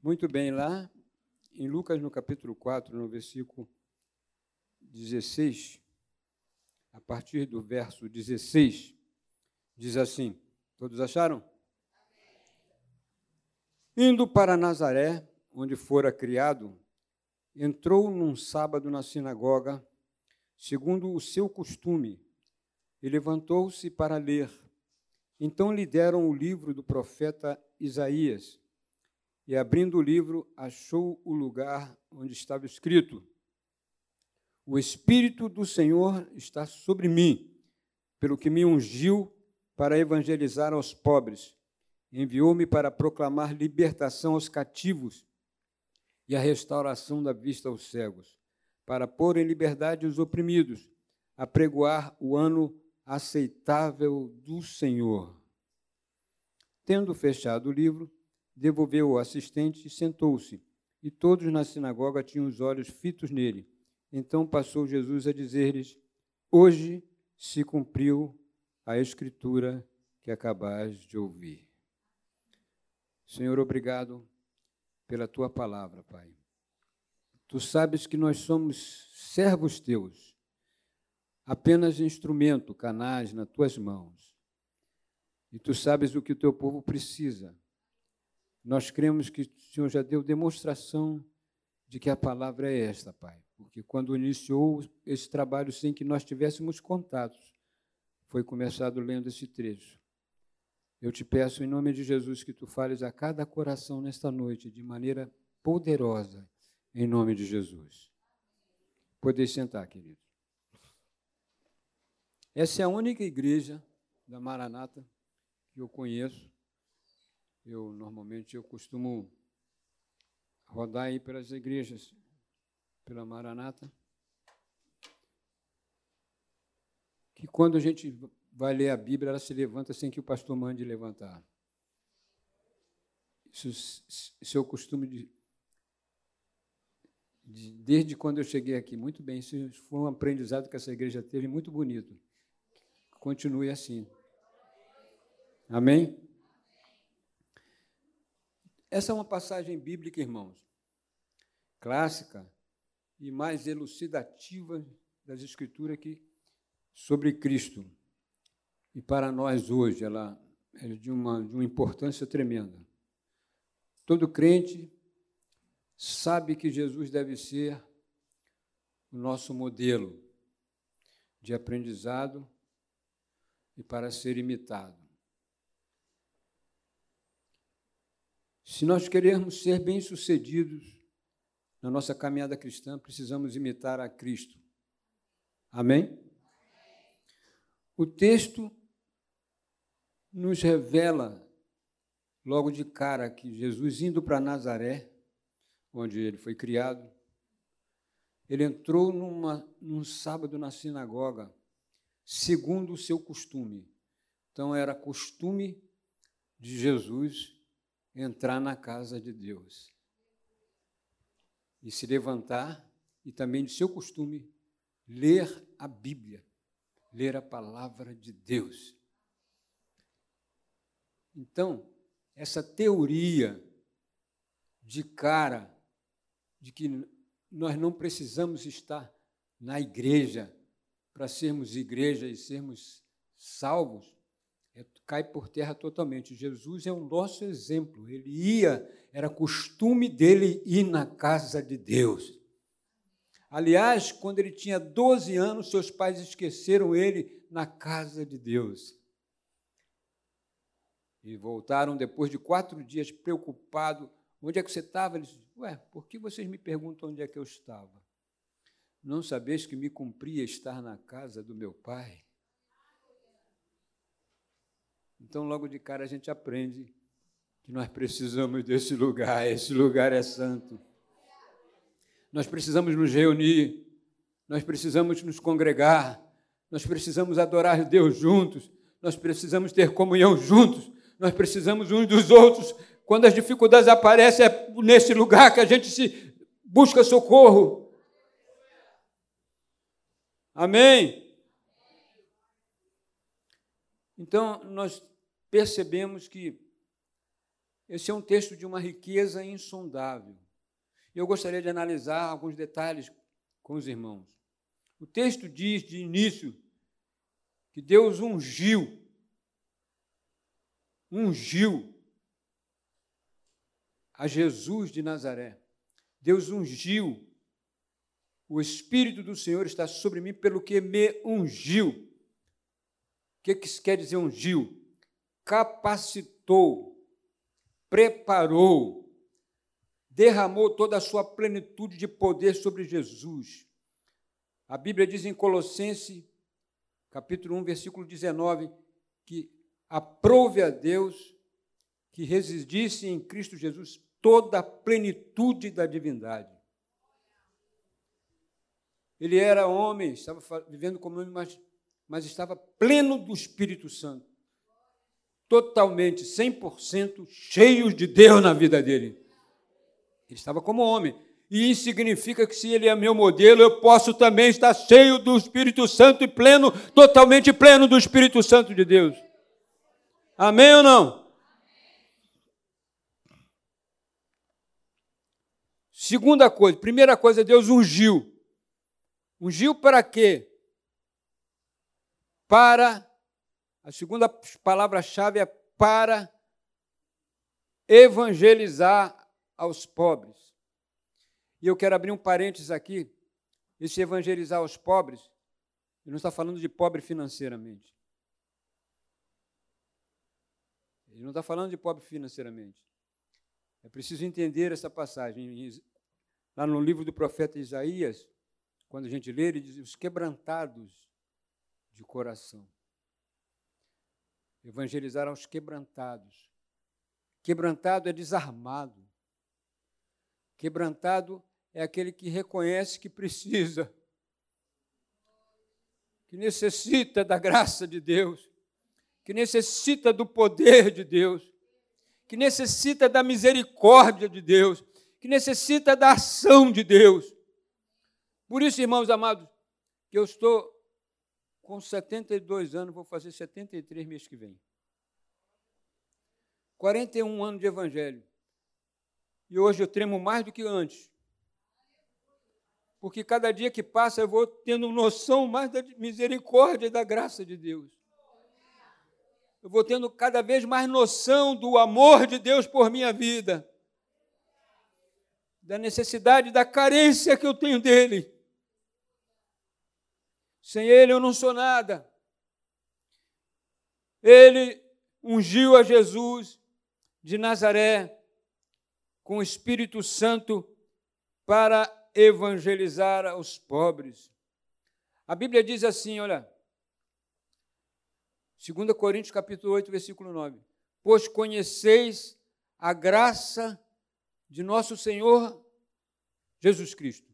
Muito bem, lá em Lucas, no capítulo 4, no versículo 16, a partir do verso 16, diz assim: Todos acharam? Indo para Nazaré, onde fora criado, entrou num sábado na sinagoga, segundo o seu costume, e levantou-se para ler. Então lhe deram o livro do profeta Isaías e, abrindo o livro, achou o lugar onde estava escrito: O Espírito do Senhor está sobre mim, pelo que me ungiu para evangelizar aos pobres, enviou-me para proclamar libertação aos cativos e a restauração da vista aos cegos, para pôr em liberdade os oprimidos, apregoar o ano aceitável do Senhor. Tendo fechado o livro, devolveu o assistente e sentou-se. E todos na sinagoga tinham os olhos fitos nele. Então passou Jesus a dizer-lhes: Hoje se cumpriu a escritura que acabais de ouvir. Senhor, obrigado pela tua palavra, Pai. Tu sabes que nós somos servos teus, apenas instrumento, canais nas tuas mãos. E tu sabes o que o teu povo precisa nós cremos que o Senhor já deu demonstração de que a palavra é esta, Pai. Porque quando iniciou esse trabalho sem que nós tivéssemos contatos, foi começado lendo esse trecho. Eu te peço, em nome de Jesus, que tu fales a cada coração nesta noite de maneira poderosa, em nome de Jesus. Podeis sentar, querido. Essa é a única igreja da Maranata que eu conheço eu normalmente eu costumo rodar aí pelas igrejas, pela Maranata, que quando a gente vai ler a Bíblia, ela se levanta sem que o pastor mande levantar. Isso, é o costume de, de, desde quando eu cheguei aqui. Muito bem, isso foi um aprendizado que essa igreja teve muito bonito. Continue assim. Amém? Essa é uma passagem bíblica, irmãos, clássica e mais elucidativa das Escrituras que sobre Cristo. E para nós hoje ela é de uma, de uma importância tremenda. Todo crente sabe que Jesus deve ser o nosso modelo de aprendizado e para ser imitado. Se nós queremos ser bem-sucedidos na nossa caminhada cristã, precisamos imitar a Cristo. Amém? O texto nos revela logo de cara que Jesus, indo para Nazaré, onde ele foi criado, ele entrou numa, num sábado na sinagoga, segundo o seu costume. Então, era costume de Jesus entrar na casa de Deus e se levantar e também de seu costume ler a Bíblia, ler a palavra de Deus. Então, essa teoria de cara de que nós não precisamos estar na igreja para sermos igreja e sermos salvos, cai por terra totalmente. Jesus é o nosso exemplo. Ele ia, era costume dele ir na casa de Deus. Aliás, quando ele tinha 12 anos, seus pais esqueceram ele na casa de Deus. E voltaram depois de quatro dias preocupados. Onde é que você estava? Ele disse, ué, por que vocês me perguntam onde é que eu estava? Não sabeis que me cumpria estar na casa do meu pai? Então, logo de cara, a gente aprende que nós precisamos desse lugar, esse lugar é santo. Nós precisamos nos reunir, nós precisamos nos congregar, nós precisamos adorar Deus juntos, nós precisamos ter comunhão juntos, nós precisamos uns dos outros. Quando as dificuldades aparecem, é nesse lugar que a gente se busca socorro. Amém? Então, nós percebemos que Esse é um texto de uma riqueza insondável. Eu gostaria de analisar alguns detalhes com os irmãos. O texto diz de início que Deus ungiu, ungiu a Jesus de Nazaré. Deus ungiu. O Espírito do Senhor está sobre mim pelo que me ungiu. O que, que quer dizer ungiu? Capacitou, preparou, derramou toda a sua plenitude de poder sobre Jesus. A Bíblia diz em Colossenses, capítulo 1, versículo 19, que aprove a Deus que residisse em Cristo Jesus toda a plenitude da divindade. Ele era homem, estava vivendo como homem, mas, mas estava pleno do Espírito Santo. Totalmente, 100% cheio de Deus na vida dele. Ele estava como homem. E isso significa que se ele é meu modelo, eu posso também estar cheio do Espírito Santo e pleno, totalmente pleno do Espírito Santo de Deus. Amém ou não? Segunda coisa, primeira coisa, Deus ungiu. Ungiu para quê? Para, a segunda palavra-chave é para evangelizar aos pobres. E eu quero abrir um parênteses aqui. Esse evangelizar aos pobres, ele não está falando de pobre financeiramente. Ele não está falando de pobre financeiramente. É preciso entender essa passagem. Lá no livro do profeta Isaías, quando a gente lê, ele diz: os quebrantados de coração. Evangelizar aos quebrantados. Quebrantado é desarmado. Quebrantado é aquele que reconhece que precisa, que necessita da graça de Deus, que necessita do poder de Deus, que necessita da misericórdia de Deus, que necessita da ação de Deus. Por isso, irmãos amados, que eu estou com 72 anos, vou fazer 73 mês que vem. 41 anos de evangelho. E hoje eu tremo mais do que antes. Porque cada dia que passa eu vou tendo noção mais da misericórdia e da graça de Deus. Eu vou tendo cada vez mais noção do amor de Deus por minha vida da necessidade, da carência que eu tenho dele. Sem ele eu não sou nada. Ele ungiu a Jesus de Nazaré com o Espírito Santo para evangelizar aos pobres. A Bíblia diz assim, olha, 2 Coríntios capítulo 8, versículo 9: Pois conheceis a graça de nosso Senhor Jesus Cristo,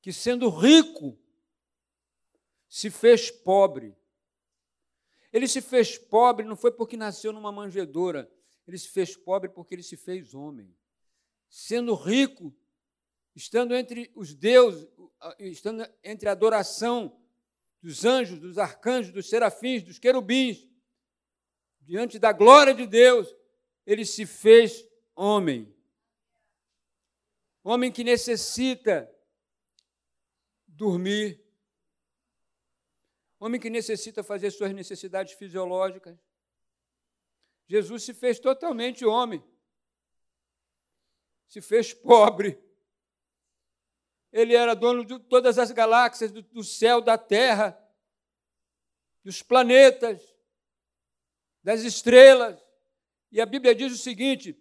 que sendo rico, se fez pobre. Ele se fez pobre não foi porque nasceu numa manjedoura, ele se fez pobre porque ele se fez homem. Sendo rico, estando entre os deuses, estando entre a adoração dos anjos, dos arcanjos, dos serafins, dos querubins, diante da glória de Deus, ele se fez homem homem que necessita dormir, homem que necessita fazer suas necessidades fisiológicas. Jesus se fez totalmente homem, se fez pobre. Ele era dono de todas as galáxias, do céu, da terra, dos planetas, das estrelas. E a Bíblia diz o seguinte: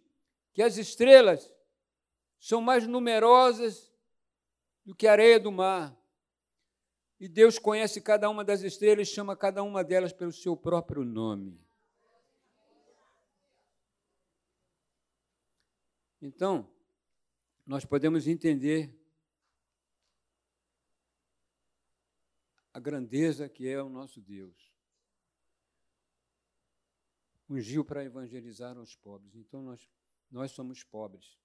que as estrelas são mais numerosas do que a areia do mar. E Deus conhece cada uma das estrelas e chama cada uma delas pelo seu próprio nome. Então, nós podemos entender a grandeza que é o nosso Deus. Ungiu para evangelizar os pobres. Então, nós, nós somos pobres.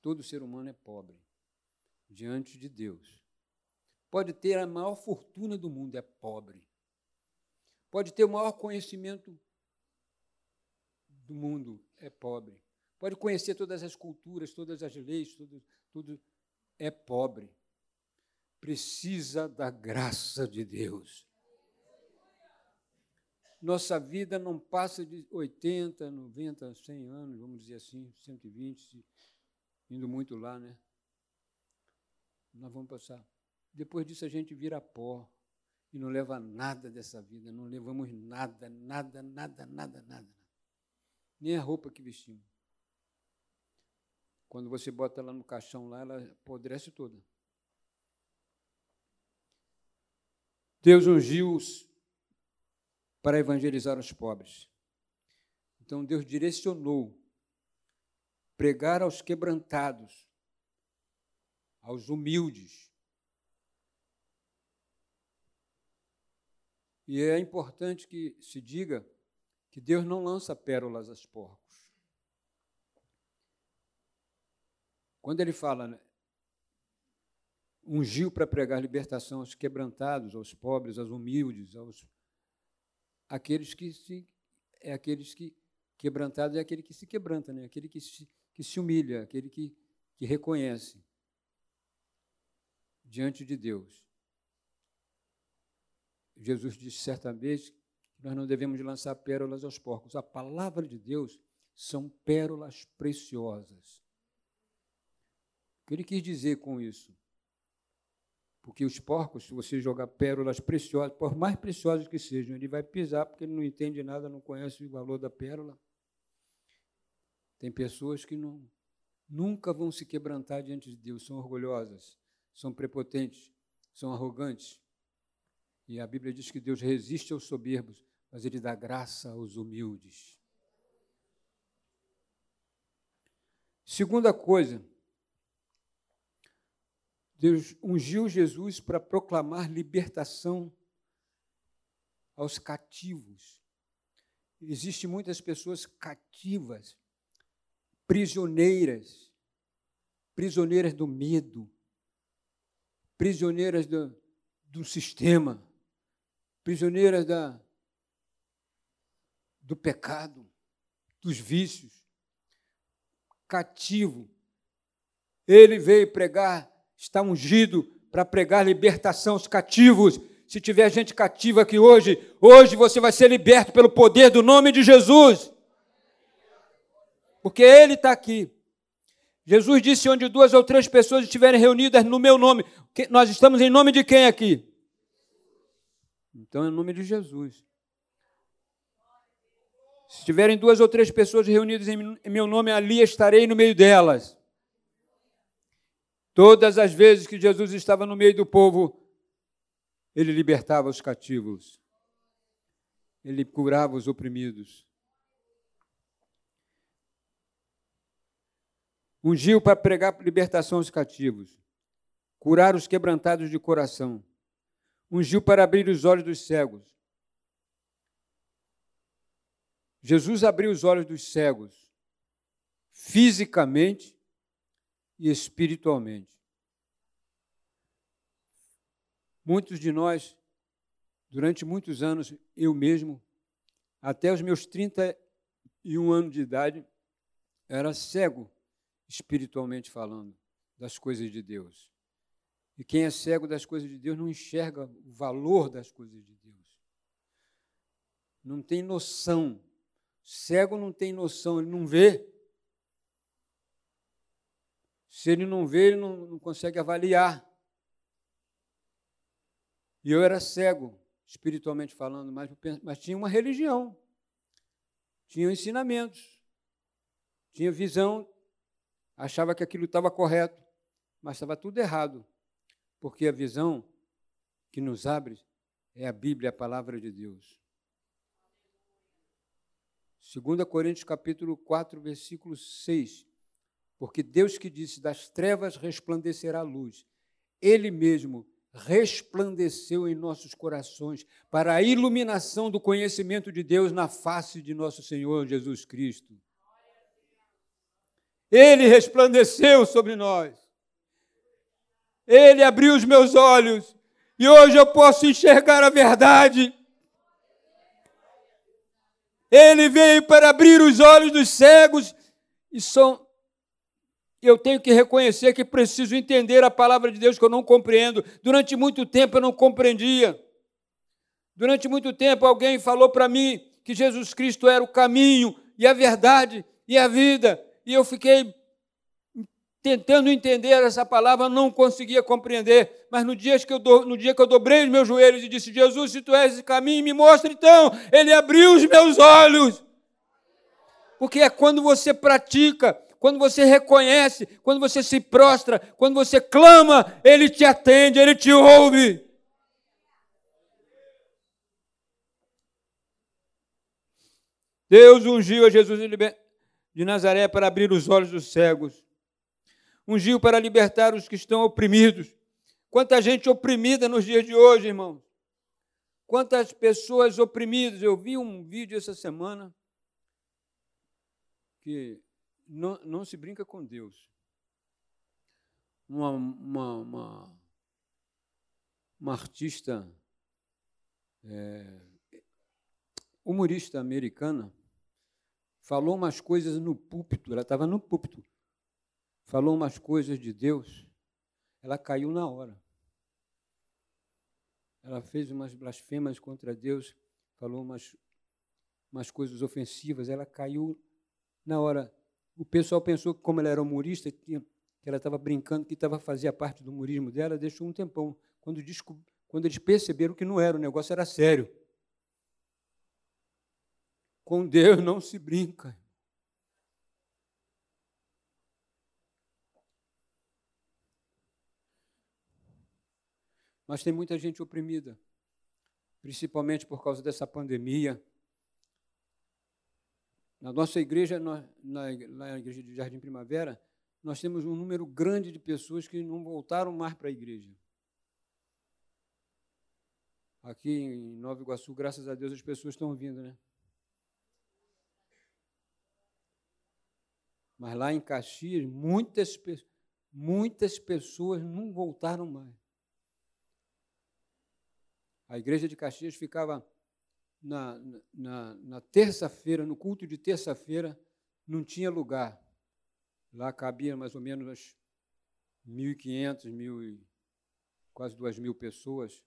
Todo ser humano é pobre diante de Deus. Pode ter a maior fortuna do mundo, é pobre. Pode ter o maior conhecimento do mundo, é pobre. pode conhecer todas as culturas, todas as leis, tudo, tudo é pobre. Precisa da graça de Deus. Nossa vida não passa de 80, 90, 100 anos, vamos dizer assim, 120, indo muito lá, né? Nós vamos passar. Depois disso a gente vira pó e não leva nada dessa vida, não levamos nada, nada, nada, nada, nada. Nem a roupa que vestimos. Quando você bota ela no caixão lá, ela apodrece toda. Deus ungiu-os para evangelizar os pobres. Então Deus direcionou pregar aos quebrantados, aos humildes. E é importante que se diga que Deus não lança pérolas aos porcos. Quando ele fala, né, ungiu para pregar libertação aos quebrantados, aos pobres, aos humildes, aos aqueles que se é aqueles que quebrantado é aquele que se quebranta, né? Aquele que se, que se humilha, aquele que, que reconhece diante de Deus. Jesus disse certa vez que nós não devemos lançar pérolas aos porcos. A palavra de Deus são pérolas preciosas. O que ele quis dizer com isso? Porque os porcos, se você jogar pérolas preciosas, por mais preciosas que sejam, ele vai pisar, porque ele não entende nada, não conhece o valor da pérola. Tem pessoas que não, nunca vão se quebrantar diante de Deus, são orgulhosas, são prepotentes, são arrogantes. E a Bíblia diz que Deus resiste aos soberbos, mas Ele dá graça aos humildes. Segunda coisa, Deus ungiu Jesus para proclamar libertação aos cativos. Existem muitas pessoas cativas, prisioneiras, prisioneiras do medo, prisioneiras do, do sistema, prisioneiras da, do pecado, dos vícios. Cativo. Ele veio pregar está ungido para pregar libertação aos cativos. Se tiver gente cativa aqui hoje, hoje você vai ser liberto pelo poder do nome de Jesus. Porque Ele está aqui. Jesus disse: onde duas ou três pessoas estiverem reunidas no meu nome. Nós estamos em nome de quem aqui? Então, em nome de Jesus. Se tiverem duas ou três pessoas reunidas em meu nome, ali estarei no meio delas. Todas as vezes que Jesus estava no meio do povo, ele libertava os cativos, ele curava os oprimidos. Ungiu para pregar libertação aos cativos, curar os quebrantados de coração, ungiu para abrir os olhos dos cegos. Jesus abriu os olhos dos cegos, fisicamente e espiritualmente. Muitos de nós, durante muitos anos, eu mesmo, até os meus 31 anos de idade, era cego, espiritualmente falando, das coisas de Deus. E quem é cego das coisas de Deus não enxerga o valor das coisas de Deus. Não tem noção. Cego não tem noção, ele não vê. Se ele não vê, ele não, não consegue avaliar. E eu era cego, espiritualmente falando, mas, mas tinha uma religião, tinha ensinamentos, tinha visão, achava que aquilo estava correto, mas estava tudo errado, porque a visão que nos abre é a Bíblia, a palavra de Deus. 2 Coríntios capítulo 4, versículo 6. Porque Deus que disse: Das trevas resplandecerá a luz. Ele mesmo resplandeceu em nossos corações para a iluminação do conhecimento de Deus na face de nosso Senhor Jesus Cristo. Ele resplandeceu sobre nós. Ele abriu os meus olhos e hoje eu posso enxergar a verdade. Ele veio para abrir os olhos dos cegos e são eu tenho que reconhecer que preciso entender a palavra de Deus que eu não compreendo. Durante muito tempo eu não compreendia. Durante muito tempo alguém falou para mim que Jesus Cristo era o caminho e a verdade e a vida, e eu fiquei tentando entender essa palavra, não conseguia compreender. Mas no dia que eu, do, no dia que eu dobrei os meus joelhos e disse: Jesus, se tu és esse caminho, me mostra então. Ele abriu os meus olhos. Porque é quando você pratica, quando você reconhece, quando você se prostra, quando você clama, Ele te atende, Ele te ouve. Deus ungiu a Jesus de Nazaré para abrir os olhos dos cegos, ungiu para libertar os que estão oprimidos. Quanta gente oprimida nos dias de hoje, irmãos. Quantas pessoas oprimidas. Eu vi um vídeo essa semana que não, não se brinca com Deus. Uma, uma, uma, uma artista é, humorista americana falou umas coisas no púlpito, ela estava no púlpito, falou umas coisas de Deus, ela caiu na hora. Ela fez umas blasfemas contra Deus, falou umas, umas coisas ofensivas, ela caiu na hora. O pessoal pensou que, como ela era humorista, que ela estava brincando, que estava fazia parte do humorismo dela, deixou um tempão. Quando, quando eles perceberam que não era, o negócio era sério. Com Deus não se brinca. Mas tem muita gente oprimida, principalmente por causa dessa pandemia. Na nossa igreja, na, na igreja de Jardim Primavera, nós temos um número grande de pessoas que não voltaram mais para a igreja. Aqui em Nova Iguaçu, graças a Deus, as pessoas estão vindo, né? Mas lá em Caxias, muitas, muitas pessoas não voltaram mais. A igreja de Caxias ficava na, na, na terça-feira, no culto de terça-feira, não tinha lugar. Lá cabia mais ou menos 1.500, mil, quase 2.000 pessoas.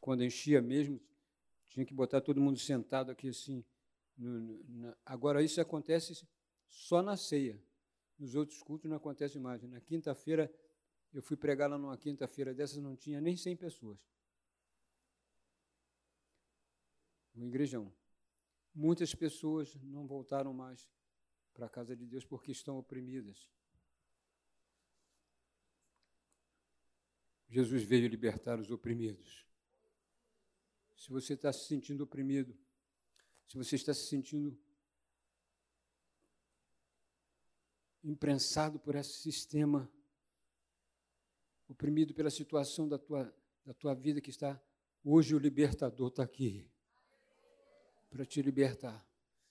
Quando enchia mesmo, tinha que botar todo mundo sentado aqui assim. Agora, isso acontece só na ceia. Nos outros cultos não acontece mais. Na quinta-feira, eu fui pregar lá numa quinta-feira dessas, não tinha nem 100 pessoas. No igrejão. Muitas pessoas não voltaram mais para a casa de Deus porque estão oprimidas. Jesus veio libertar os oprimidos. Se você está se sentindo oprimido, se você está se sentindo imprensado por esse sistema, oprimido pela situação da tua, da tua vida que está. Hoje o libertador está aqui para te libertar.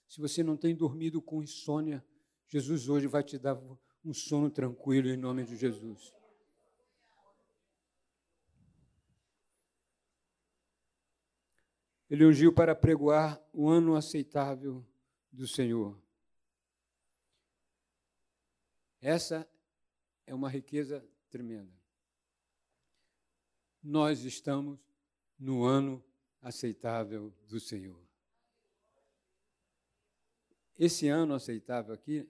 Se você não tem dormido com insônia, Jesus hoje vai te dar um sono tranquilo em nome de Jesus. Ele ungiu para pregoar o ano aceitável do Senhor. Essa é uma riqueza tremenda. Nós estamos no ano aceitável do Senhor. Esse ano aceitável aqui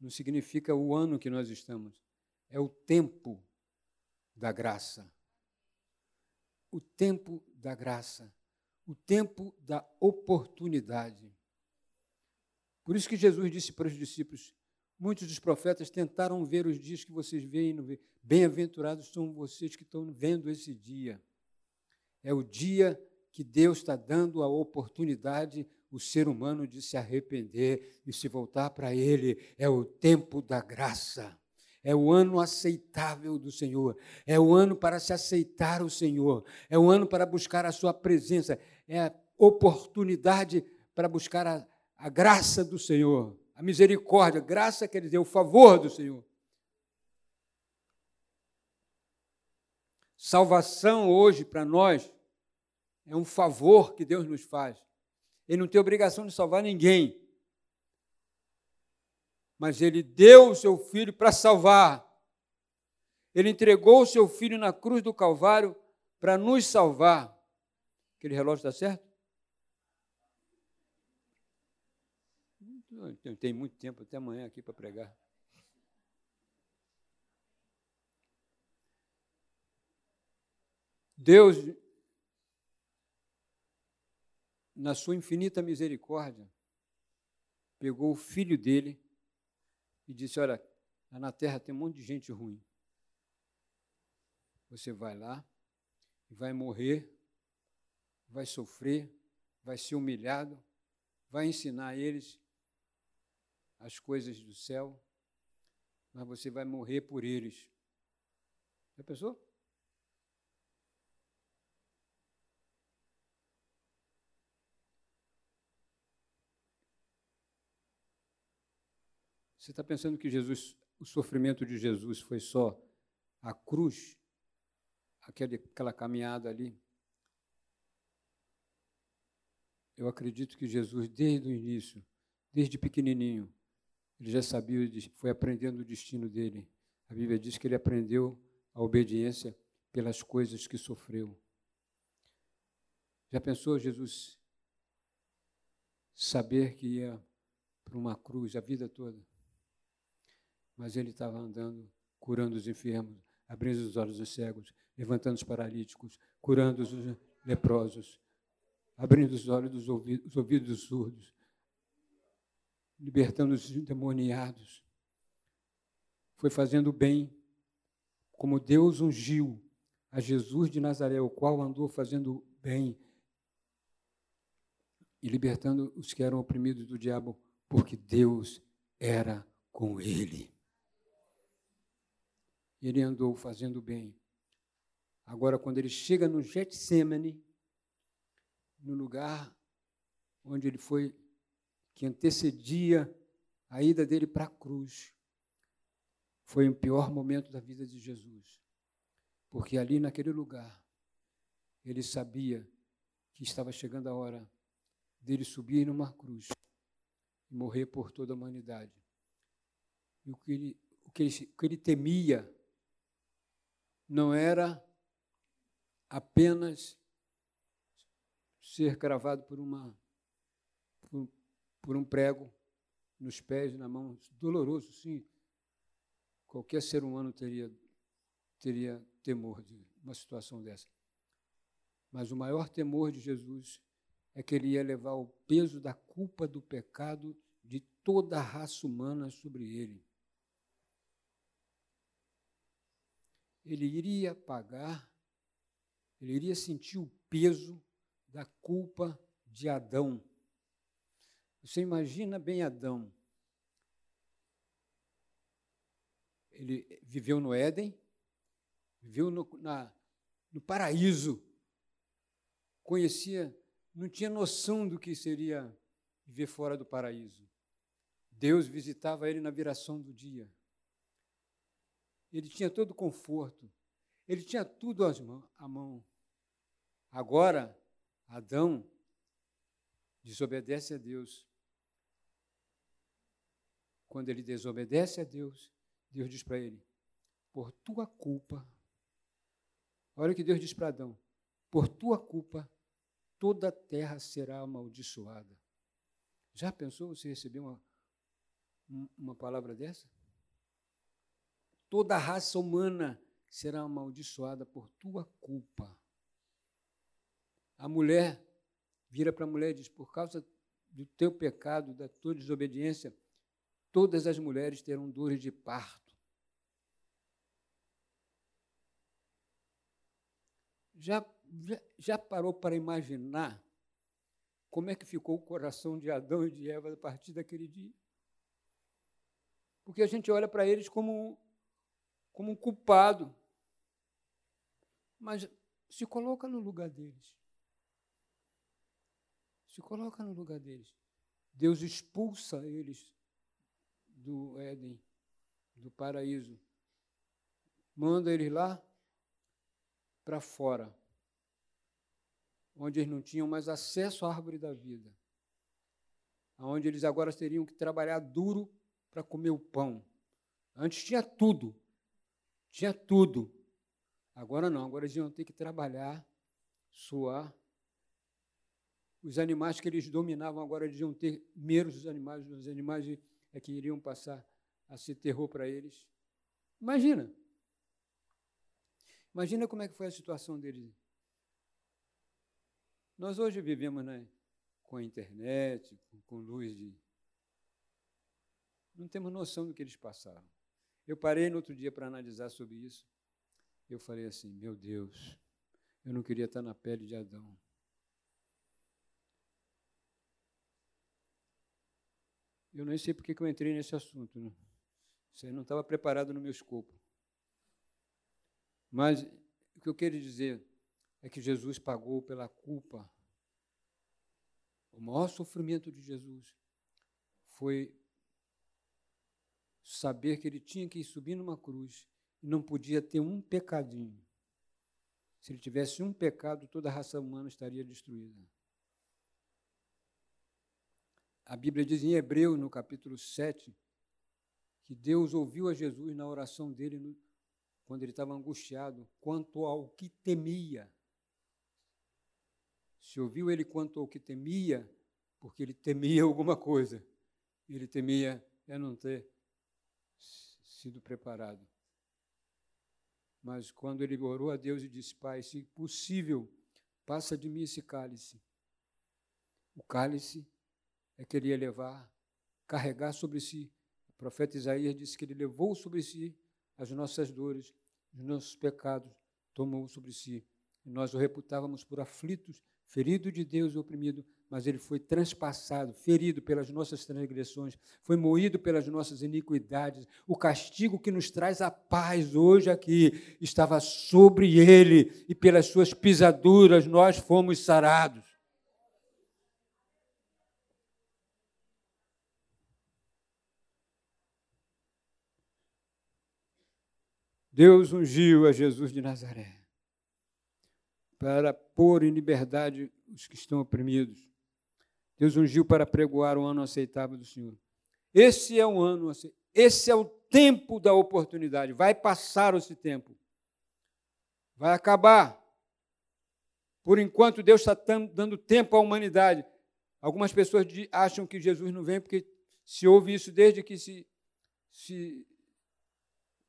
não significa o ano que nós estamos, é o tempo da graça. O tempo da graça, o tempo da oportunidade. Por isso que Jesus disse para os discípulos: Muitos dos profetas tentaram ver os dias que vocês veem. Bem-aventurados são vocês que estão vendo esse dia. É o dia que Deus está dando a oportunidade o ser humano de se arrepender e se voltar para Ele. É o tempo da graça. É o ano aceitável do Senhor. É o ano para se aceitar o Senhor. É o ano para buscar a Sua presença. É a oportunidade para buscar a, a graça do Senhor a misericórdia, graça quer dizer o favor do Senhor. Salvação hoje para nós é um favor que Deus nos faz. Ele não tem obrigação de salvar ninguém. mas ele deu o seu filho para salvar. Ele entregou o seu filho na cruz do Calvário para nos salvar. Aquele relógio está certo? Tem muito tempo até amanhã aqui para pregar. Deus, na sua infinita misericórdia, pegou o filho dele e disse: Olha, na terra tem um monte de gente ruim. Você vai lá vai morrer, vai sofrer, vai ser humilhado, vai ensinar eles as coisas do céu, mas você vai morrer por eles. Já pensou? Você está pensando que Jesus, o sofrimento de Jesus foi só a cruz, aquele, aquela caminhada ali? Eu acredito que Jesus, desde o início, desde pequenininho, ele já sabia, foi aprendendo o destino dele. A Bíblia diz que ele aprendeu a obediência pelas coisas que sofreu. Já pensou Jesus saber que ia para uma cruz a vida toda? Mas ele estava andando, curando os enfermos, abrindo os olhos dos cegos, levantando os paralíticos, curando os leprosos, abrindo os olhos dos ouvidos, os ouvidos dos surdos, libertando os endemoniados. Foi fazendo bem, como Deus ungiu a Jesus de Nazaré, o qual andou fazendo bem e libertando os que eram oprimidos do diabo, porque Deus era com ele ele andou fazendo bem. Agora, quando ele chega no Getsemane, no lugar onde ele foi, que antecedia a ida dele para a cruz, foi o pior momento da vida de Jesus. Porque ali naquele lugar, ele sabia que estava chegando a hora dele subir numa cruz e morrer por toda a humanidade. E o que ele, o que ele, o que ele temia não era apenas ser cravado por uma por, por, um prego nos pés, na mão, doloroso, sim. Qualquer ser humano teria teria temor de uma situação dessa. Mas o maior temor de Jesus é que ele ia levar o peso da culpa do pecado de toda a raça humana sobre ele. Ele iria pagar, ele iria sentir o peso da culpa de Adão. Você imagina bem Adão. Ele viveu no Éden, viveu no, na, no paraíso, conhecia, não tinha noção do que seria viver fora do paraíso. Deus visitava ele na viração do dia ele tinha todo o conforto, ele tinha tudo à mão. Agora, Adão desobedece a Deus. Quando ele desobedece a Deus, Deus diz para ele: Por tua culpa, olha o que Deus diz para Adão: Por tua culpa, toda a terra será amaldiçoada. Já pensou você receber uma, uma palavra dessa? Toda a raça humana será amaldiçoada por tua culpa. A mulher vira para a mulher e diz: Por causa do teu pecado, da tua desobediência, todas as mulheres terão dores de parto. Já, já, já parou para imaginar como é que ficou o coração de Adão e de Eva a partir daquele dia? Porque a gente olha para eles como como culpado. Mas se coloca no lugar deles. Se coloca no lugar deles. Deus expulsa eles do Éden, do paraíso. Manda eles lá para fora, onde eles não tinham mais acesso à árvore da vida. Onde eles agora teriam que trabalhar duro para comer o pão. Antes tinha tudo. Tinha tudo. Agora não, agora eles iam ter que trabalhar, suar. Os animais que eles dominavam agora eles iam ter medo dos animais, os animais é que iriam passar a ser terror para eles. Imagina. Imagina como é que foi a situação deles. Nós hoje vivemos né, com a internet, com, com luz de. Não temos noção do que eles passaram. Eu parei no outro dia para analisar sobre isso. Eu falei assim: meu Deus, eu não queria estar na pele de Adão. Eu nem sei porque que eu entrei nesse assunto. Né? Isso aí não estava preparado no meu escopo. Mas o que eu quero dizer é que Jesus pagou pela culpa. O maior sofrimento de Jesus foi saber que ele tinha que subir numa cruz e não podia ter um pecadinho. Se ele tivesse um pecado, toda a raça humana estaria destruída. A Bíblia diz em Hebreu, no capítulo 7, que Deus ouviu a Jesus na oração dele, no, quando ele estava angustiado, quanto ao que temia. Se ouviu ele quanto ao que temia, porque ele temia alguma coisa. Ele temia é não ter sido preparado. Mas quando ele orou a Deus e disse: Pai, se possível, passa de mim esse cálice. O cálice é que ele ia levar, carregar sobre si. O profeta Isaías disse que ele levou sobre si as nossas dores, os nossos pecados, tomou sobre si. E nós o reputávamos por aflitos, ferido de Deus e oprimido, mas ele foi transpassado, ferido pelas nossas transgressões, foi moído pelas nossas iniquidades. O castigo que nos traz a paz hoje aqui estava sobre ele, e pelas suas pisaduras nós fomos sarados. Deus ungiu a Jesus de Nazaré para pôr em liberdade os que estão oprimidos. Deus ungiu para pregoar o ano aceitável do Senhor. Esse é o ano, esse é o tempo da oportunidade. Vai passar esse tempo. Vai acabar. Por enquanto, Deus está dando tempo à humanidade. Algumas pessoas acham que Jesus não vem porque se ouve isso desde que se, se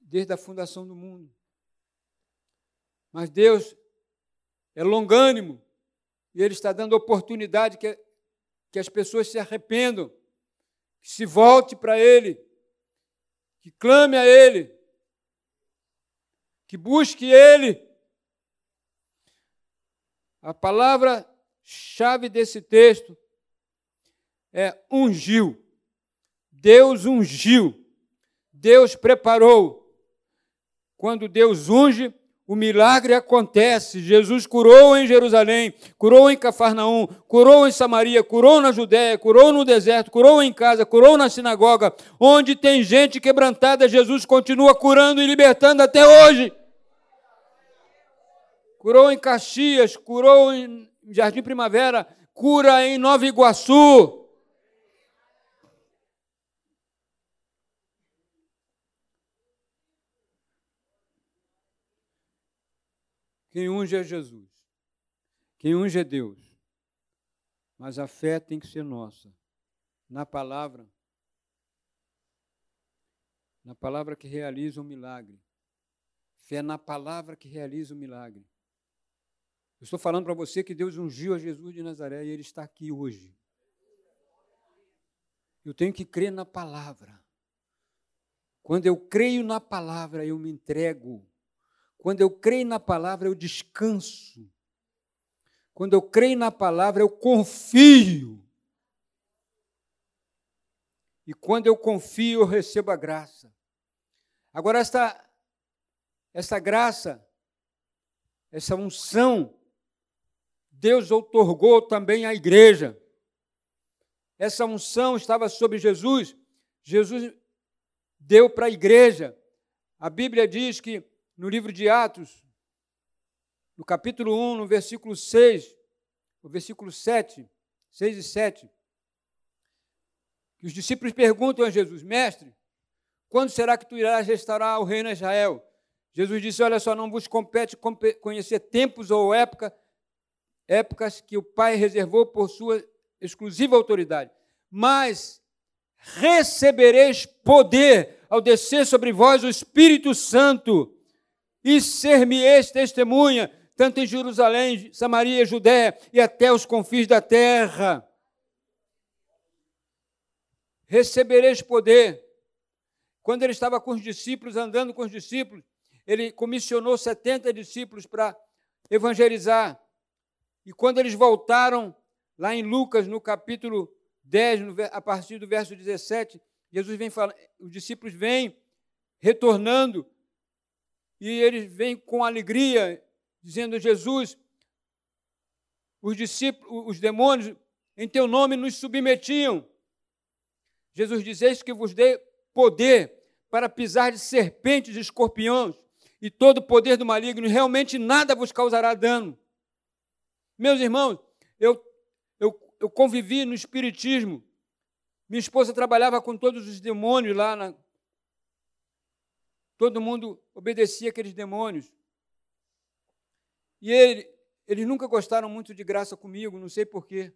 desde a fundação do mundo. Mas Deus é longânimo e Ele está dando oportunidade que, que as pessoas se arrependam, que se volte para Ele, que clame a Ele, que busque Ele. A palavra-chave desse texto é ungiu. Deus ungiu. Deus preparou. Quando Deus unge, o milagre acontece. Jesus curou em Jerusalém, curou em Cafarnaum, curou em Samaria, curou na Judéia, curou no deserto, curou em casa, curou na sinagoga. Onde tem gente quebrantada, Jesus continua curando e libertando até hoje. Curou em Caxias, curou em Jardim Primavera, cura em Nova Iguaçu. Quem unge é Jesus. Quem unge é Deus. Mas a fé tem que ser nossa. Na palavra. Na palavra que realiza o milagre. Fé na palavra que realiza o milagre. Eu estou falando para você que Deus ungiu a Jesus de Nazaré e ele está aqui hoje. Eu tenho que crer na palavra. Quando eu creio na palavra, eu me entrego quando eu creio na palavra, eu descanso. Quando eu creio na palavra, eu confio. E quando eu confio, eu recebo a graça. Agora, esta, essa graça, essa unção, Deus outorgou também à igreja. Essa unção estava sobre Jesus. Jesus deu para a igreja. A Bíblia diz que no livro de Atos, no capítulo 1, no versículo 6, no versículo 7, 6 e 7, que os discípulos perguntam a Jesus: Mestre, quando será que tu irás restaurar o reino a Israel? Jesus disse: Olha só, não vos compete conhecer tempos ou época, épocas que o Pai reservou por sua exclusiva autoridade, mas recebereis poder ao descer sobre vós o Espírito Santo, e ser-me-eis testemunha, tanto em Jerusalém, Samaria, Judéia e até os confins da terra. Recebereis poder. Quando ele estava com os discípulos, andando com os discípulos, ele comissionou 70 discípulos para evangelizar. E quando eles voltaram, lá em Lucas, no capítulo 10, a partir do verso 17, Jesus vem falando, os discípulos vêm retornando e eles vêm com alegria, dizendo: Jesus, os discípulos, os demônios, em teu nome nos submetiam. Jesus diz: Eis que vos dei poder para pisar de serpentes e escorpiões e todo o poder do maligno, realmente nada vos causará dano. Meus irmãos, eu, eu, eu convivi no Espiritismo. Minha esposa trabalhava com todos os demônios lá. Na... Todo mundo obedecia aqueles demônios. E ele, eles nunca gostaram muito de graça comigo, não sei porquê.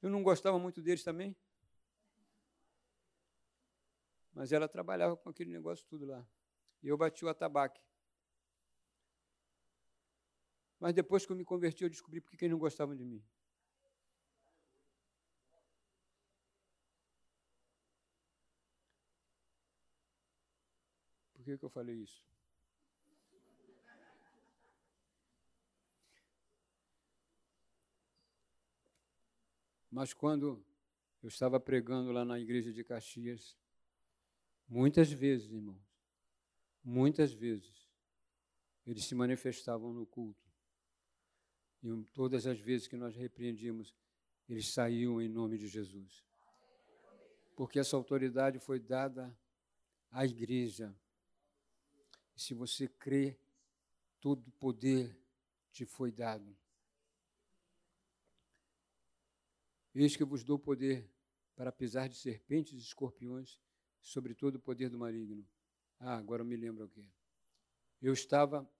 Eu não gostava muito deles também. Mas ela trabalhava com aquele negócio tudo lá. E eu bati o atabaque. Mas depois que eu me converti, eu descobri porque eles não gostavam de mim. Que, que eu falei isso? Mas quando eu estava pregando lá na igreja de Caxias, muitas vezes, irmãos, muitas vezes, eles se manifestavam no culto. E todas as vezes que nós repreendíamos, eles saíam em nome de Jesus. Porque essa autoridade foi dada à igreja. E se você crê, todo poder te foi dado. Eis que eu vos dou poder para pisar de serpentes e escorpiões sobre todo o poder do maligno. Ah, agora eu me lembro o quê? Eu estava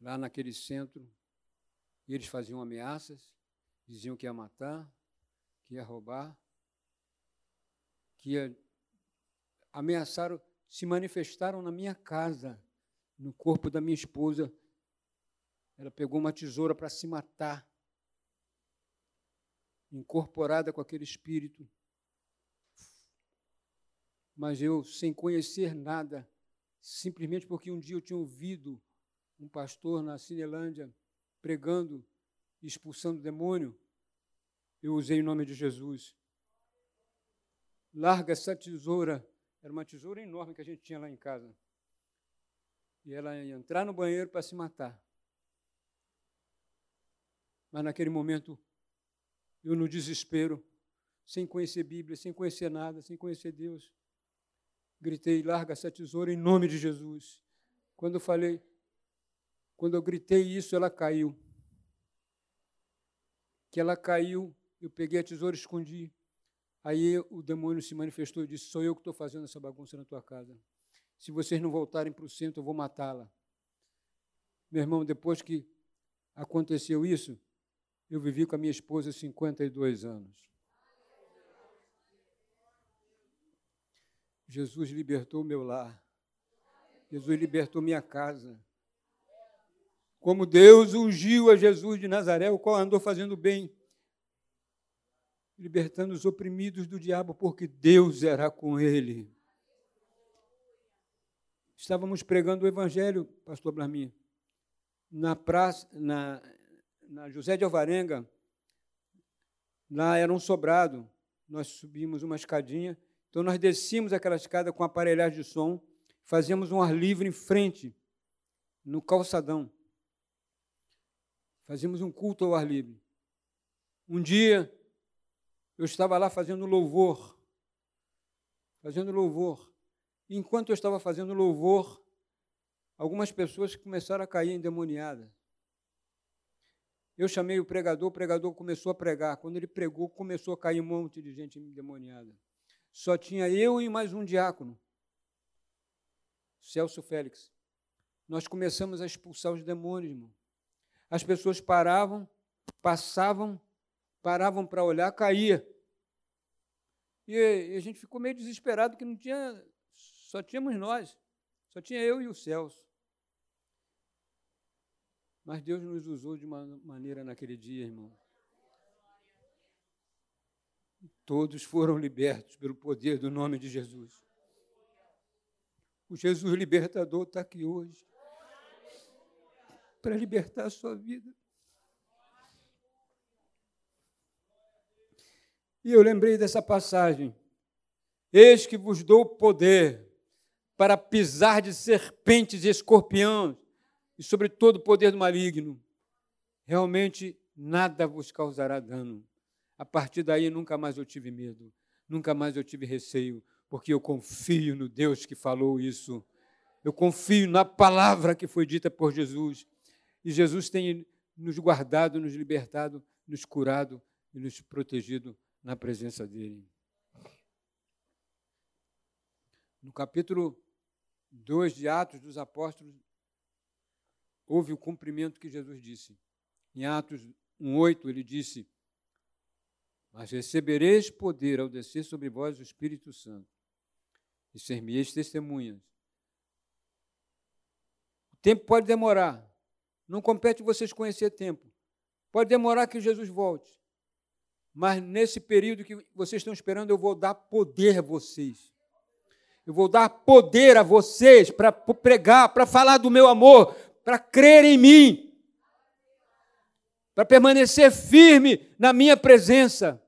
lá naquele centro e eles faziam ameaças, diziam que ia matar, que ia roubar, que ia. Ameaçaram, se manifestaram na minha casa, no corpo da minha esposa. Ela pegou uma tesoura para se matar, incorporada com aquele espírito. Mas eu, sem conhecer nada, simplesmente porque um dia eu tinha ouvido um pastor na Cinelândia pregando, expulsando demônio, eu usei o nome de Jesus. Larga essa tesoura. Era uma tesoura enorme que a gente tinha lá em casa. E ela ia entrar no banheiro para se matar. Mas naquele momento, eu no desespero, sem conhecer Bíblia, sem conhecer nada, sem conhecer Deus, gritei: larga essa tesoura em nome de Jesus. Quando eu falei, quando eu gritei isso, ela caiu. Que ela caiu, eu peguei a tesoura e escondi. Aí o demônio se manifestou e disse: Sou eu que estou fazendo essa bagunça na tua casa. Se vocês não voltarem para o centro, eu vou matá-la. Meu irmão, depois que aconteceu isso, eu vivi com a minha esposa 52 anos. Jesus libertou meu lar. Jesus libertou minha casa como Deus ungiu a Jesus de Nazaré, o qual andou fazendo bem, libertando os oprimidos do diabo, porque Deus era com ele. Estávamos pregando o Evangelho, pastor Blaminha, na praça, na, na José de Alvarenga, lá era um sobrado, nós subimos uma escadinha, então nós descíamos aquela escada com aparelhagem de som, fazíamos um ar livre em frente, no calçadão. Fazíamos um culto ao ar livre. Um dia, eu estava lá fazendo louvor. Fazendo louvor. Enquanto eu estava fazendo louvor, algumas pessoas começaram a cair endemoniadas. Eu chamei o pregador, o pregador começou a pregar. Quando ele pregou, começou a cair um monte de gente endemoniada. Só tinha eu e mais um diácono, Celso Félix. Nós começamos a expulsar os demônios, irmão. As pessoas paravam, passavam, paravam para olhar, caía. E a gente ficou meio desesperado que não tinha, só tínhamos nós, só tinha eu e o Celso. Mas Deus nos usou de uma maneira naquele dia, irmão. Todos foram libertos pelo poder do nome de Jesus. O Jesus libertador está aqui hoje para libertar a sua vida. E eu lembrei dessa passagem. Eis que vos dou poder para pisar de serpentes e escorpiões e sobre todo o poder do maligno. Realmente nada vos causará dano. A partir daí nunca mais eu tive medo, nunca mais eu tive receio, porque eu confio no Deus que falou isso. Eu confio na palavra que foi dita por Jesus. E Jesus tem nos guardado, nos libertado, nos curado e nos protegido na presença dele. No capítulo 2 de Atos dos Apóstolos, houve o cumprimento que Jesus disse. Em Atos 1,8, ele disse: Mas recebereis poder ao descer sobre vós o Espírito Santo, e ser-me-eis testemunhas. O tempo pode demorar, não compete vocês conhecer tempo. Pode demorar que Jesus volte. Mas nesse período que vocês estão esperando, eu vou dar poder a vocês. Eu vou dar poder a vocês para pregar, para falar do meu amor, para crer em mim, para permanecer firme na minha presença.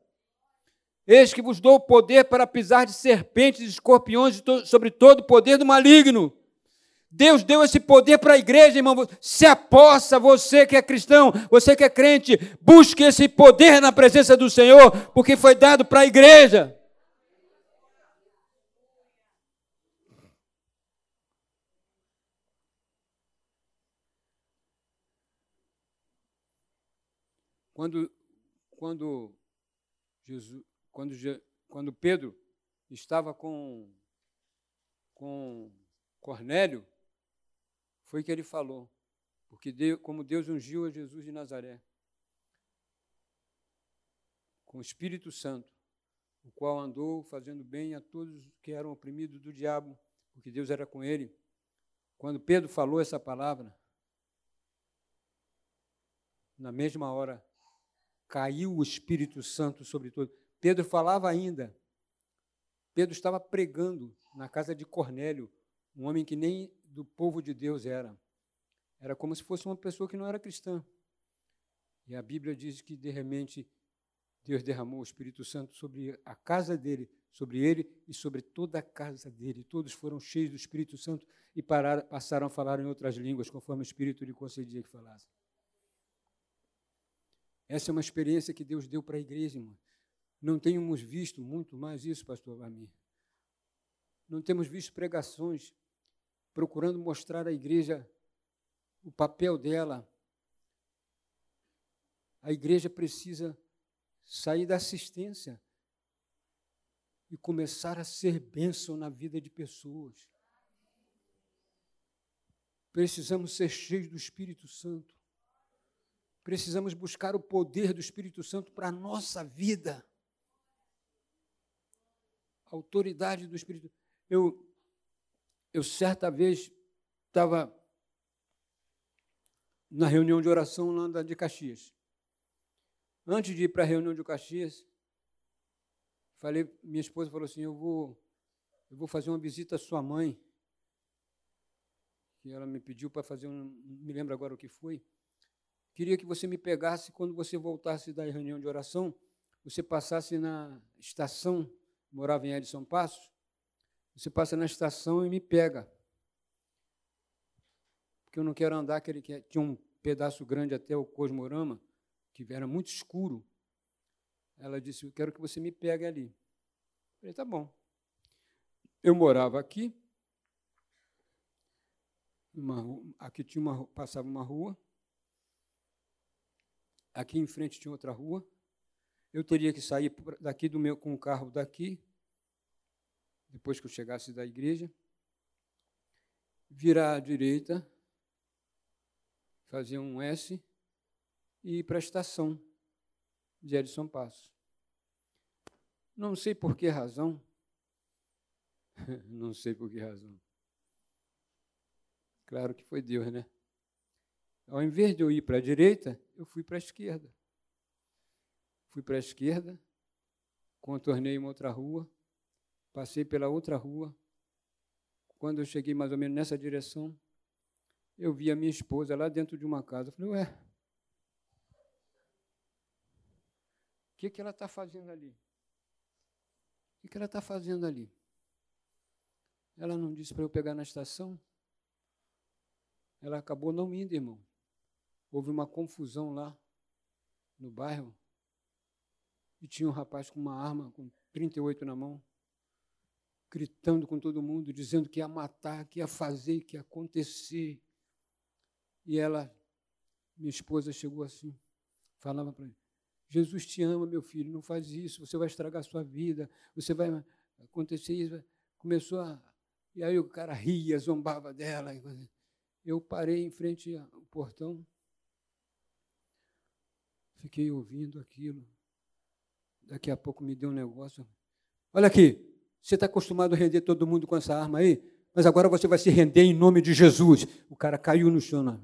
Eis que vos dou o poder para pisar de serpentes e escorpiões sobre todo o poder do maligno. Deus deu esse poder para a igreja, irmão. Se aposta, você que é cristão, você que é crente, busque esse poder na presença do Senhor, porque foi dado para a igreja. Quando, quando, Jesus, quando, quando Pedro estava com, com Cornélio, foi que ele falou, porque Deus, como Deus ungiu a Jesus de Nazaré, com o Espírito Santo, o qual andou fazendo bem a todos que eram oprimidos do diabo, porque Deus era com ele. Quando Pedro falou essa palavra, na mesma hora caiu o Espírito Santo sobre todo. Pedro falava ainda. Pedro estava pregando na casa de Cornélio, um homem que nem do povo de Deus era. Era como se fosse uma pessoa que não era cristã. E a Bíblia diz que, de repente, Deus derramou o Espírito Santo sobre a casa dele, sobre ele e sobre toda a casa dele. Todos foram cheios do Espírito Santo e pararam, passaram a falar em outras línguas, conforme o Espírito lhe concedia que falasse. Essa é uma experiência que Deus deu para a igreja, irmão. Não temos visto muito mais isso, pastor Vamir. Não temos visto pregações procurando mostrar à igreja o papel dela. A igreja precisa sair da assistência e começar a ser bênção na vida de pessoas. Precisamos ser cheios do Espírito Santo. Precisamos buscar o poder do Espírito Santo para a nossa vida. A autoridade do Espírito. Eu, eu certa vez estava na reunião de oração lá de Caxias. Antes de ir para a reunião de Caxias, falei, minha esposa falou assim, eu vou, eu vou fazer uma visita à sua mãe, que ela me pediu para fazer um, me lembro agora o que foi. Queria que você me pegasse quando você voltasse da reunião de oração, você passasse na estação, morava em Edson Passos, você passa na estação e me pega. Porque eu não quero andar, aquele que tinha um pedaço grande até o Cosmorama, que era muito escuro. Ela disse: Eu quero que você me pegue ali. Eu falei: Tá bom. Eu morava aqui, uma, aqui tinha uma, passava uma rua, aqui em frente tinha outra rua. Eu teria que sair daqui do meu com o carro daqui, depois que eu chegasse da igreja, virar à direita, fazer um S e ir para a estação de Edson Passo. Não sei por que razão, não sei por que razão. Claro que foi Deus, né? Ao invés de eu ir para a direita, eu fui para a esquerda. Fui para a esquerda, contornei uma outra rua, passei pela outra rua. Quando eu cheguei mais ou menos nessa direção, eu vi a minha esposa lá dentro de uma casa. Eu falei, ué, o que, que ela está fazendo ali? O que ela está fazendo ali? Ela não disse para eu pegar na estação? Ela acabou não indo, irmão. Houve uma confusão lá no bairro. E tinha um rapaz com uma arma, com 38 na mão, gritando com todo mundo, dizendo que ia matar, que ia fazer, que ia acontecer. E ela, minha esposa, chegou assim, falava para ele: Jesus te ama, meu filho, não faz isso, você vai estragar a sua vida, você vai acontecer isso. Começou a. E aí o cara ria, zombava dela. Eu parei em frente ao portão, fiquei ouvindo aquilo. Daqui a pouco me deu um negócio. Olha aqui, você está acostumado a render todo mundo com essa arma aí, mas agora você vai se render em nome de Jesus. O cara caiu no chão. Não.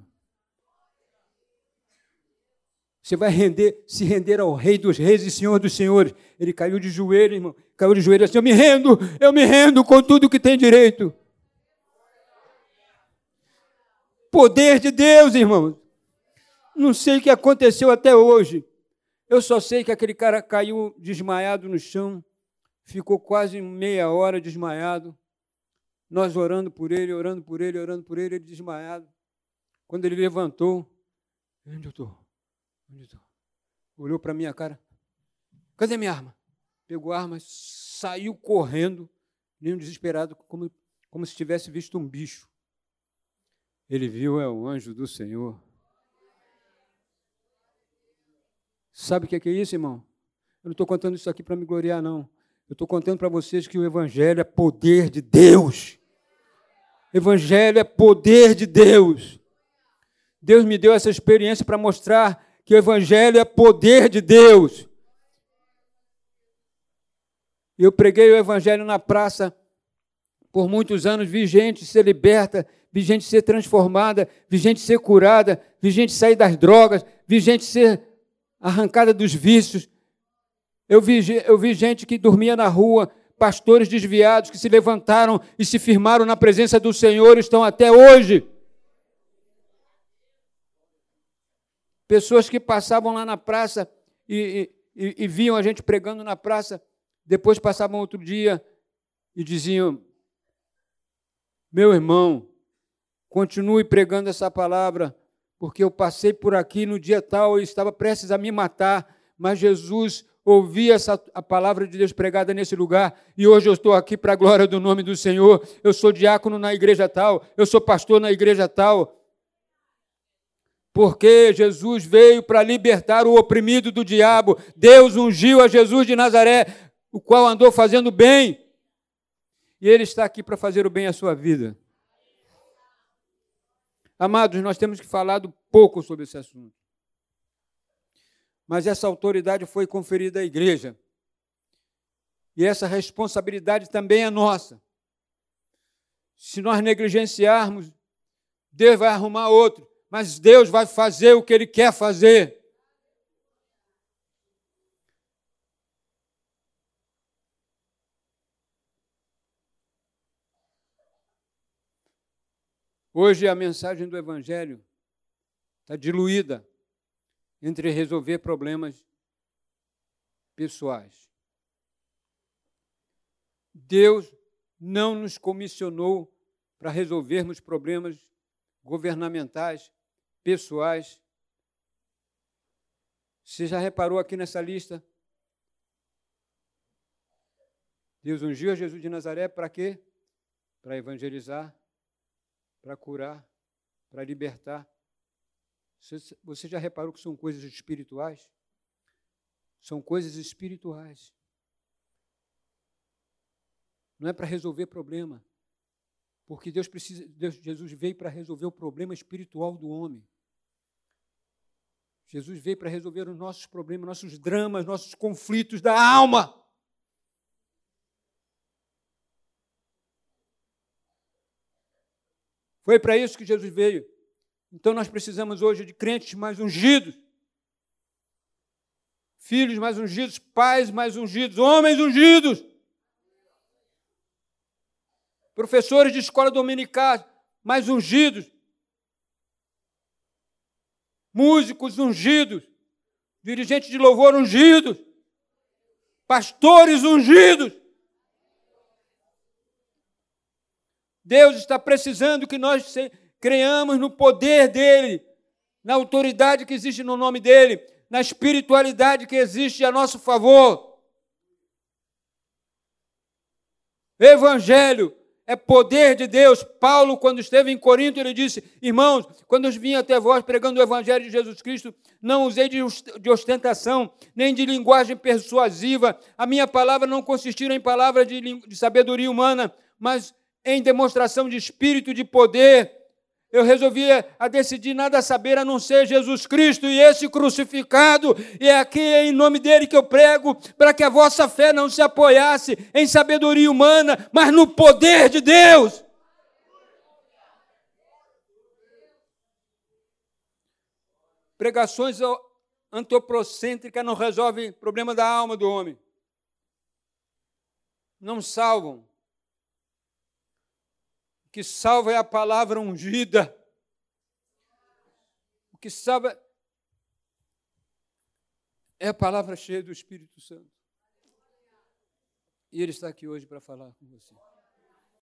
Você vai render, se render ao Rei dos Reis e Senhor dos Senhores. Ele caiu de joelho, irmão. Caiu de joelho assim: Eu me rendo, eu me rendo com tudo que tem direito. Poder de Deus, irmãos. Não sei o que aconteceu até hoje. Eu só sei que aquele cara caiu desmaiado no chão, ficou quase meia hora desmaiado. Nós orando por ele, orando por ele, orando por ele, ele desmaiado. Quando ele levantou, onde eu estou? Olhou para minha cara. Cadê minha arma? Pegou a arma, saiu correndo, um desesperado, como, como se tivesse visto um bicho. Ele viu é o anjo do Senhor. Sabe o que é isso, irmão? Eu não estou contando isso aqui para me gloriar, não. Eu estou contando para vocês que o Evangelho é poder de Deus. Evangelho é poder de Deus. Deus me deu essa experiência para mostrar que o Evangelho é poder de Deus. Eu preguei o Evangelho na praça por muitos anos, vi gente ser liberta, vi gente ser transformada, vi gente ser curada, vi gente sair das drogas, vi gente ser arrancada dos vícios. Eu vi, eu vi gente que dormia na rua, pastores desviados que se levantaram e se firmaram na presença do Senhor, estão até hoje. Pessoas que passavam lá na praça e, e, e viam a gente pregando na praça, depois passavam outro dia e diziam: Meu irmão, continue pregando essa palavra, porque eu passei por aqui no dia tal e estava prestes a me matar, mas Jesus ouvi essa, a palavra de Deus pregada nesse lugar e hoje eu estou aqui para a glória do nome do Senhor. Eu sou diácono na igreja tal, eu sou pastor na igreja tal porque Jesus veio para libertar o oprimido do diabo. Deus ungiu a Jesus de Nazaré, o qual andou fazendo bem. E ele está aqui para fazer o bem à sua vida. Amados, nós temos que falar pouco sobre esse assunto. Mas essa autoridade foi conferida à igreja. E essa responsabilidade também é nossa. Se nós negligenciarmos, Deus vai arrumar outro mas Deus vai fazer o que Ele quer fazer. Hoje a mensagem do Evangelho está diluída entre resolver problemas pessoais. Deus não nos comissionou para resolvermos problemas governamentais, pessoais. Você já reparou aqui nessa lista? Deus ungiu Jesus de Nazaré para quê? Para evangelizar, para curar, para libertar. Você já reparou que são coisas espirituais? São coisas espirituais. Não é para resolver problema. Porque Deus precisa, Deus, Jesus veio para resolver o problema espiritual do homem. Jesus veio para resolver os nossos problemas, nossos dramas, nossos conflitos da alma. Foi para isso que Jesus veio. Então nós precisamos hoje de crentes mais ungidos, filhos mais ungidos, pais mais ungidos, homens ungidos, professores de escola dominical mais ungidos, músicos ungidos, dirigentes de louvor ungidos, pastores ungidos. Deus está precisando que nós creamos no poder dele, na autoridade que existe no nome dele, na espiritualidade que existe a nosso favor. Evangelho é poder de Deus. Paulo, quando esteve em Corinto, ele disse: Irmãos, quando eu vim até vós pregando o Evangelho de Jesus Cristo, não usei de ostentação, nem de linguagem persuasiva. A minha palavra não consistiu em palavras de sabedoria humana, mas em demonstração de espírito de poder. Eu resolvi a decidir nada saber a não ser Jesus Cristo e esse crucificado, e é aqui em nome dele que eu prego, para que a vossa fé não se apoiasse em sabedoria humana, mas no poder de Deus. Pregações antropocêntricas não resolvem o problema da alma do homem. Não salvam que salva é a palavra ungida. O que salva é a palavra cheia do Espírito Santo. E Ele está aqui hoje para falar com você.